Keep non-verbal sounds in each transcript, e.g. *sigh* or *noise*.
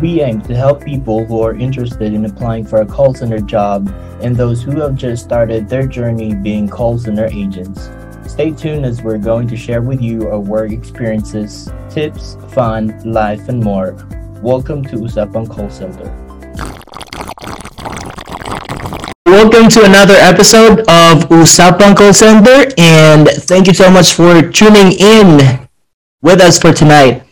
We aim to help people who are interested in applying for a call center job and those who have just started their journey being call center agents. Stay tuned as we're going to share with you our work experiences, tips, fun, life, and more. Welcome to Usapang Call Center. Welcome to another episode of Usapang Call Center, and thank you so much for tuning in with us for tonight.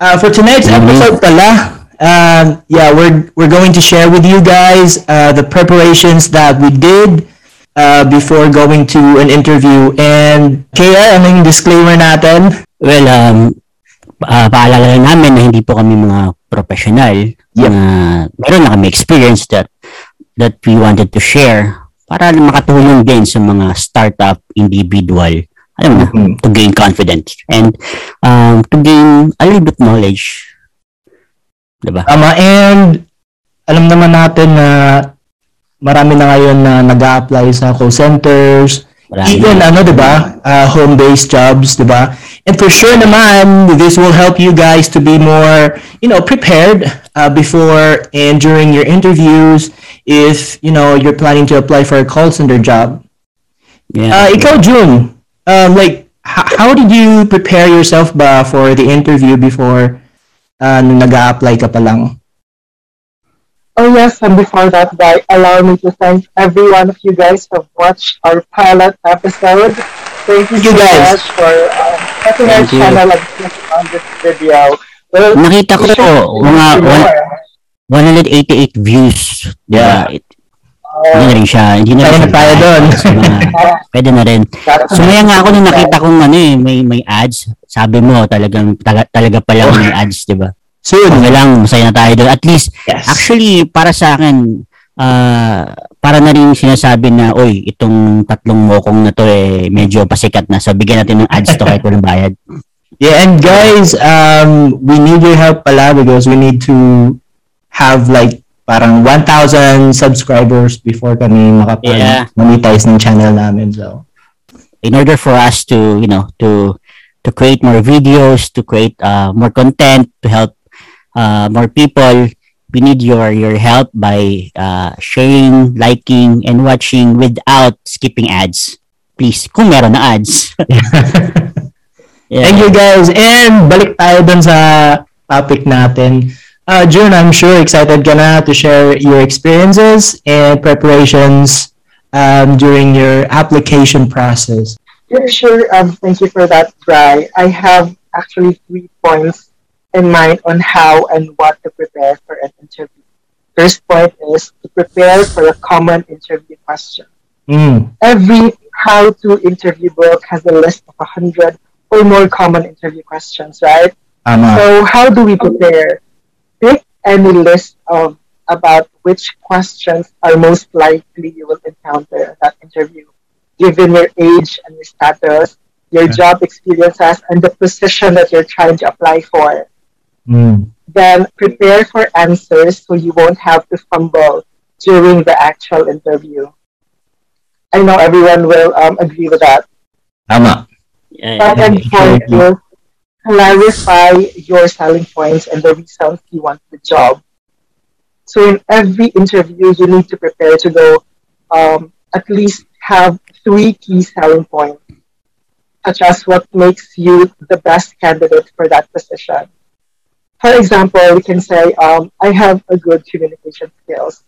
Uh, for tonight's Mhm. episode pala, um, yeah, we're, we're going to share with you guys uh, the preparations that we did uh, before going to an interview. And kaya, ano yung disclaimer natin? Well, um, uh, paalala lang namin na hindi po kami mga professional. Yep. Na meron na kami experience that that we wanted to share para makatulong din sa mga startup individual alam mo na, Mhm. to gain confidence and um, to gain a little bit knowledge. Diba? Tama, and alam naman natin na marami na ngayon na nag apply sa call centers, Marami. even ano, di ba, uh, home-based jobs, di ba? And for sure naman, this will help you guys to be more, you know, prepared uh, before and during your interviews if, you know, you're planning to apply for a call center job. yeah. Uh, ikaw, June, um, like, h- how did you prepare yourself ba for the interview before uh, nung nag-a-apply ka pa lang? Oh yes, and before that, guy, allow me to thank every one of you guys who have watched our pilot episode. Thank you You so guys. much for um, checking our Thank you. channel and clicking on this video. Well, Nakita ko to, mga one- more. 188 views. Yeah. Diba? It, hindi na rin siya. Hindi na rin na tayo doon. *laughs* Pwede na rin. Sumaya nga ako nung nakita kong ano eh, may, may ads. Sabi mo, talagang, taga, talaga pala may ads, di ba? Soon. Okay lang, masaya na tayo doon. At least, Yes. actually, para sa akin, ah para na rin sinasabi na, oy, itong tatlong mokong na to eh, medyo pasikat na. So, bigyan natin ng ads to kahit walang bayad. *laughs* Yeah, and guys, um, we need your help pala because we need to have like parang 1,000 subscribers before kami Yeah. makapag-monetize ng channel namin. So, in order for us to you know to to create more videos to create uh, more content to help uh, more people we need your your help by uh, sharing liking and watching without skipping ads please kung meron na ads yeah. *laughs* thank you guys. And balik tayo dun sa topic natin. Uh, June, I'm sure excited ka na to share your experiences and preparations um, during your application process. Yeah, sure. Um, thank you for that, Bri. I have actually three points in mind on how and what to prepare for an interview. First point is to prepare for a common interview question. Mm. Every how-to interview book has a list of a hundred or more common interview questions, right? So how do we prepare? Pick any list of about which questions are most likely you will encounter in that interview, given your age and your status, your Yeah. job experiences, and the position that you're trying to apply for. Mm. Then prepare for answers so you won't have to fumble during the actual interview. I know everyone will um, agree with that. Tama. Yeah, Second yeah. point is clarify your selling points and the reasons you want the job. So in every interview, you need to prepare to go um, at least have three key selling points, such as what makes you the best candidate for that position. For example, we can say, um, I have a good communication skills,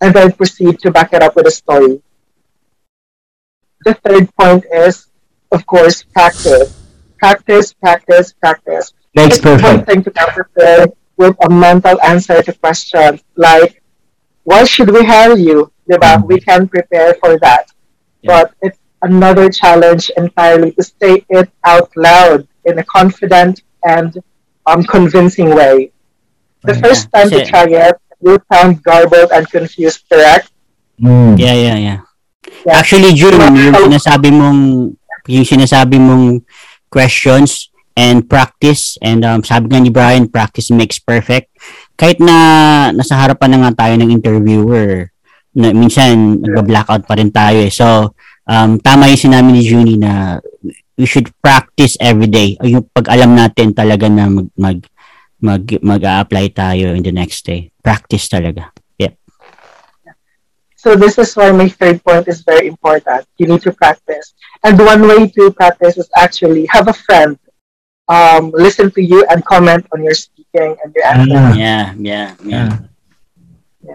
and then proceed to back it up with a story. The third point is, of course, practice. Practice, practice, practice. Makes It's one perfect. thing to prepared with a mental answer to questions like, why should we hire you? Diba? Mhm. We can prepare for that. Yeah. But it's another challenge entirely to say it out loud in a confident and um, convincing way. The Yeah. first time to Kasi- try it, you sound garbled and confused, correct? Mm. yeah, yeah, yeah. Yeah. Actually, June, yung sinasabi mong yung sinasabi mong questions and practice and um, sabi nga ni Brian, practice makes perfect. Kahit na nasa harapan na nga tayo ng interviewer, na, minsan nagba-blackout pa rin tayo eh. So, um, tama yung sinabi ni Junie na we should practice every day. O yung pag alam natin talaga na mag, mag mag mag-apply tayo in the next day. Practice talaga. Yep. So this is why my third point is very important. You need to practice. And one way to practice is actually have a friend um, listen to you and comment on your speaking and your answer. Ah. Yeah, yeah, yeah. So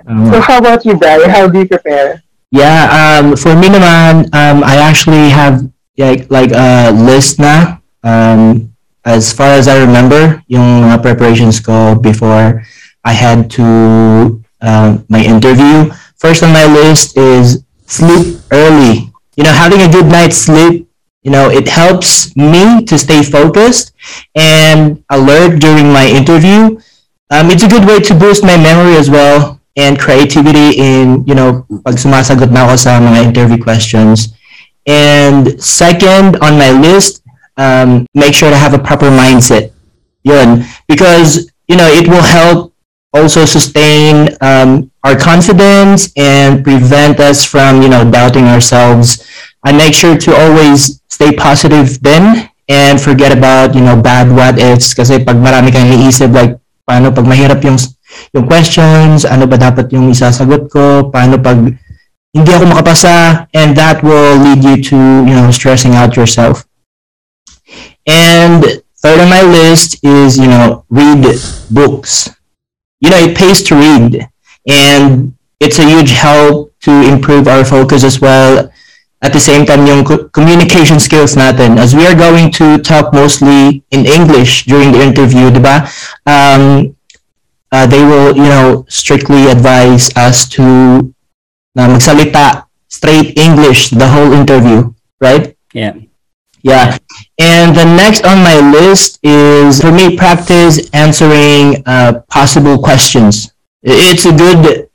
Um, how about you, Barry? How do you prepare? Yeah, um, for me naman, um, I actually have like like a list na. Um, as far as I remember, yung mga preparations ko before I had to uh, my interview. First on my list is sleep early. You know, having a good night's sleep. You know, it helps me to stay focused and alert during my interview. Um, it's a good way to boost my memory as well and creativity in, you know, pag sumasagot na ako sa mga interview questions. And second on my list, um, make sure to have a proper mindset. Yun. Because, you know, it will help also sustain um, our confidence and prevent us from, you know, doubting ourselves. I make sure to always stay positive then and forget about, you know, bad what ifs. Kasi pag marami kang iisip, like, paano pag mahirap yung yung questions, ano ba dapat yung isasagot ko, paano pag hindi ako makapasa, and that will lead you to, you know, stressing out yourself. And third on my list is, you know, read books. You know, it pays to read, and it's a huge help to improve our focus as well. At the same time, yung communication skills natin, as we are going to talk mostly in English during the interview, di ba? Um, uh, they will, you know, strictly advise us to na magsalita straight English the whole interview, right? Yeah. Yeah. And the next on my list is for me practice answering uh, possible questions. It's a good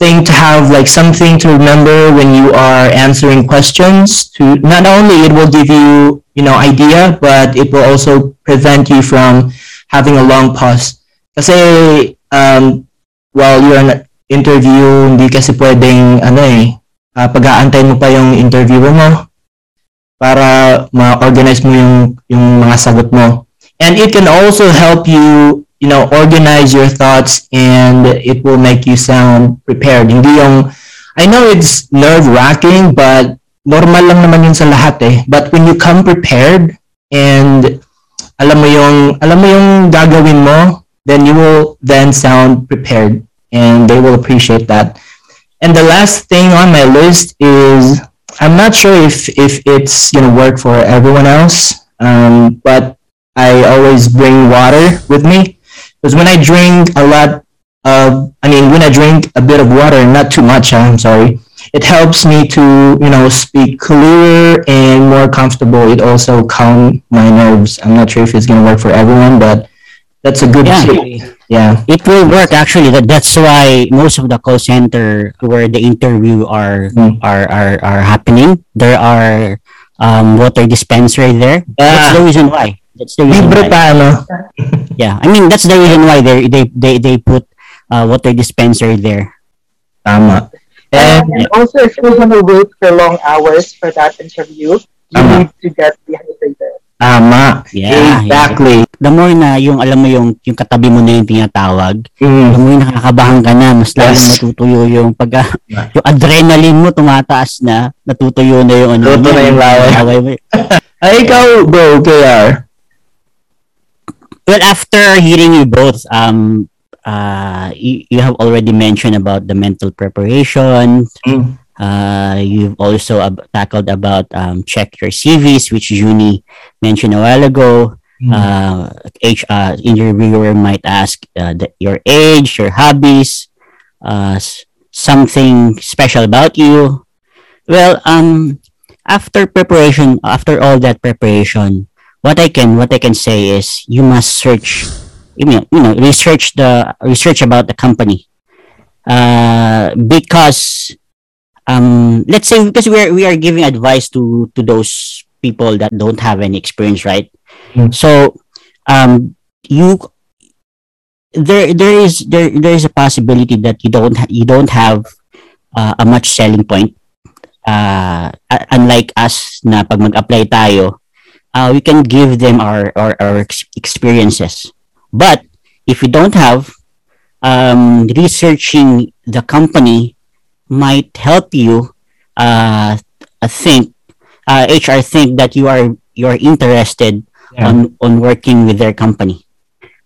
thing to have like something to remember when you are answering questions to not only it will give you, you know, idea, but it will also prevent you from having a long pause. Kasi um, while you're an interview, hindi kasi pwedeng ano eh, uh, pag-aantay mo pa yung interviewer mo para ma-organize mo yung yung mga sagot mo. And it can also help you, you know, organize your thoughts and it will make you sound prepared. Hindi yung I know it's nerve-wracking but normal lang naman yun sa lahat eh. But when you come prepared and alam mo yung alam mo yung gagawin mo, then you will then sound prepared and they will appreciate that. And the last thing on my list is I'm not sure if if it's gonna work for everyone else, um, but I always bring water with me because when I drink a lot of, I mean, when I drink a bit of water, not too much, I'm sorry, it helps me to you know speak clearer and more comfortable. It also calms my nerves. I'm not sure if it's gonna work for everyone, but that's a good Yeah. tip. Yeah. It will work actually. That that's why most of the call center where the interview are Mm. are, are are happening, there are um water dispenser there. That's the reason why. That's the reason Libre why. pa, ano? *laughs* Yeah, I mean that's the reason why they they they they put uh, water dispenser there. Tama. And And also, if you're gonna wait for long hours for that interview, you Tama. need to get dehydrated. tama. Yeah, Exactly. The more na yung alam mo yung yung katabi mo na yung tinatawag, the Mm. more nakakabahan ka na, mas lalong Yes. natutuyo yung pag Yeah. yung adrenaline mo tumataas na, natutuyo na yung ano. Luto na yung laway. mo. *laughs* Ay, ikaw, bro, KR. Well, after hearing you both, um, uh, you, you have already mentioned about the mental preparation. Mm. Uh, you've also ab- tackled about um, check your CVs, which Juni mentioned a while ago. Mm. Uh, H, uh, interviewer might ask uh, the, your age, your hobbies, uh, something special about you. Well, um, after preparation, after all that preparation, what I can what I can say is you must search, you know, you know research the research about the company, uh, because um, let's say because we are we are giving advice to to those people that don't have any experience, right? Mm. So, um, you there there is there there is a possibility that you don't you don't have uh, a much selling point. Uh, unlike us na pag mag-apply tayo, uh, we can give them our, our, our ex- experiences. But if you don't have, um, researching the company might help you uh, think uh, HR think that you are you are interested Yeah. on on working with their company.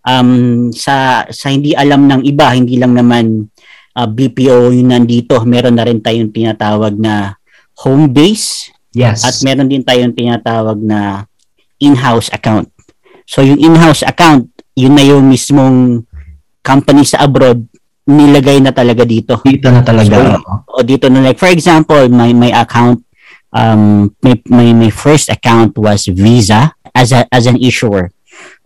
Um sa sa hindi alam ng iba, hindi lang naman uh, BPO yung nandito, meron na rin tayong tinatawag na home base Yes. at meron din tayong tinatawag na in-house account. So yung in-house account, yun na yung mismong company sa abroad nilagay na talaga dito. Dito na talaga. O dito na like for example, my my account um my my, my first account was Visa as a as an issuer.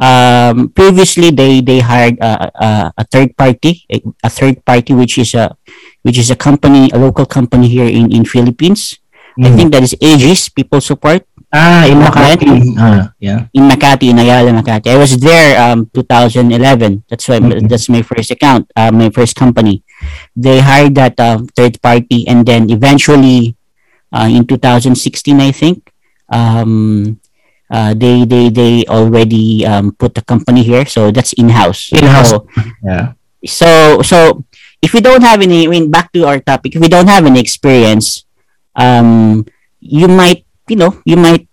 Um previously they they hired a, a, a third party, a, a third party which is a which is a company, a local company here in in Philippines. I Mm. think that is Aegis People Support Ah, in Makati. Ah, yeah. in Makati, in Ayala, Makati. I was there um 2011. That's why Mhm. that's my first account, uh, my first company. They hired that uh, third party, and then eventually, uh, in 2016, I think, um, uh, they they they already um, put the company here, so that's in house. In-house. So, *laughs* Yeah. so so if we don't have any, I mean, back to our topic, if we don't have any experience, um, you might, you know, you might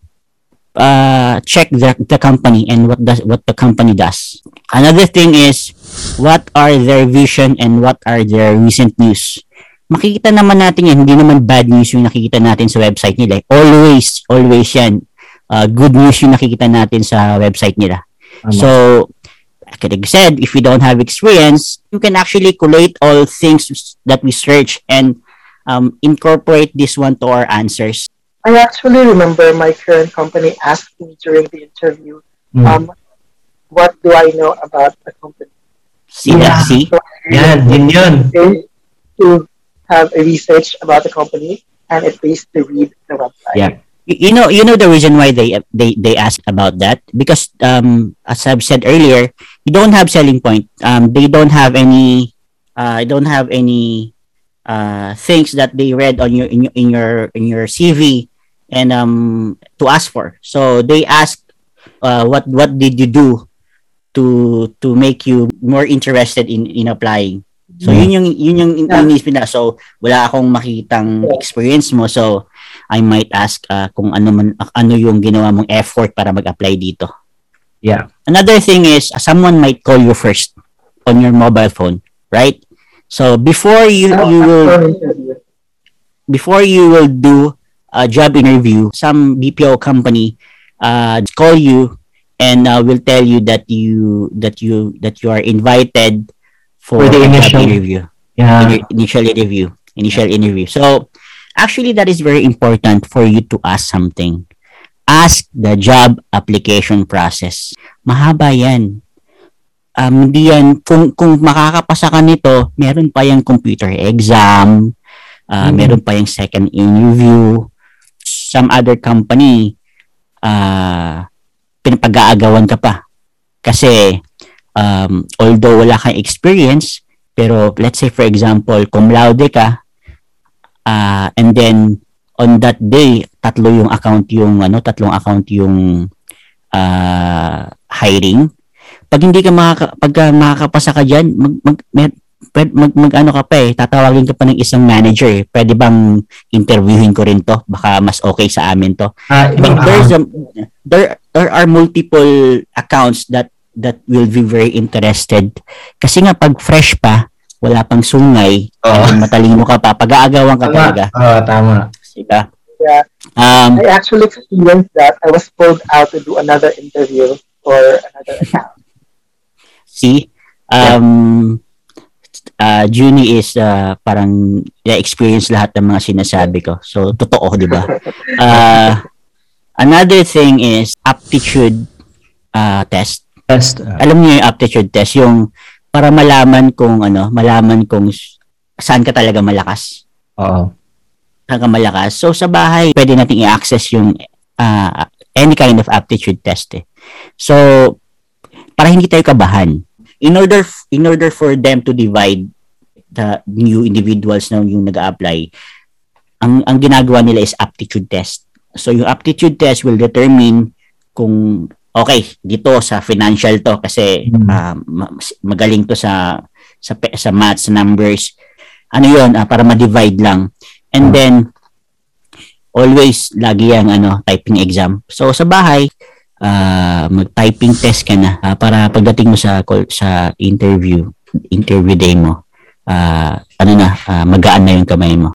uh, check the, the company and what does what the company does. Another thing is what are their vision and what are their recent news. Makikita naman natin yan, hindi naman bad news yung nakikita natin sa website nila. Always, always yan. Uh, good news yung nakikita natin sa website nila. Tama. So, like I said, if you don't have experience, you can actually collate all things that we search and um, incorporate this one to our answers. I actually remember my current company asked me during the interview, Mm. um, what do I know about the company? See Yeah. that? See? So I Yan, yun yun. to have a research about the company and at least to read the website. Yeah. You, you know, you know the reason why they they they ask about that because um as I've said earlier, you don't have selling point. Um, they don't have any uh don't have any uh things that they read on your in your in your in your CV and um to ask for. So they ask uh what what did you do to to make you more interested in in applying. So yun yung yun yung Yeah. inisip nila. So wala akong makitang Yeah. experience mo. So I might ask uh, kung ano man ano yung ginawa mong effort para mag-apply dito. Yeah. Another thing is uh, someone might call you first on your mobile phone, right? So before you So, you will before you will do a job interview, some BPO company uh, call you and uh, will tell you that you that you that you are invited for, For the initial- interview, Yeah. ini- initial interview, initial interview. So actually, that is very important for you to ask something. Ask the job application process. Mahaba yan. Um, hindi yan, kung, kung makakapasa ka nito, meron pa yung computer exam, uh, Mhm. meron pa yung second interview, some other company, uh, pinapag-aagawan ka pa. Kasi, um, although wala kang experience, pero let's say for example, cum laude ka, uh, and then on that day, tatlo yung account yung ano, tatlong account yung uh, hiring. Pag hindi ka makaka, pag ka makakapasa ka diyan, mag mag, pwed- mag, mag ano ka pa eh, tatawagin ka pa ng isang manager eh. Pwede bang interviewin ko rin to? Baka mas okay sa amin to. Ah, I mean, ibang there's a, there there are multiple accounts that that will be very interested. Kasi nga pag fresh pa, wala pang sungay, then matalino ka pa, pag-aagawan ka Tama. talaga. Oo, tama. Diba? Yeah. Um, I actually experienced that. I was pulled out to do another interview for another account. *laughs* see, um, uh, Junie is uh, parang na-experience lahat ng mga sinasabi ko. So, totoo, di ba? *laughs* Uh, another thing is aptitude uh, test. Best. ah, alam niyo yung aptitude test, yung para malaman kung ano, malaman kung saan ka talaga malakas. Oo. Saan ka malakas. So sa bahay, pwede nating i-access yung ah, any kind of aptitude test eh. So para hindi tayo kabahan. In order in order for them to divide the new individuals na yung nag-apply, ang ang ginagawa nila is aptitude test. So yung aptitude test will determine kung okay, dito sa financial to kasi Mm. ah, ma- magaling to sa sa sa maths, sa numbers. Ano 'yon? Ah, para ma-divide lang. And then always lagi yang ano, typing exam. So sa bahay, ah, mag-typing test ka na ah, para pagdating mo sa call- sa interview, interview day mo, ah, ano na, ah, magaan na yung kamay mo.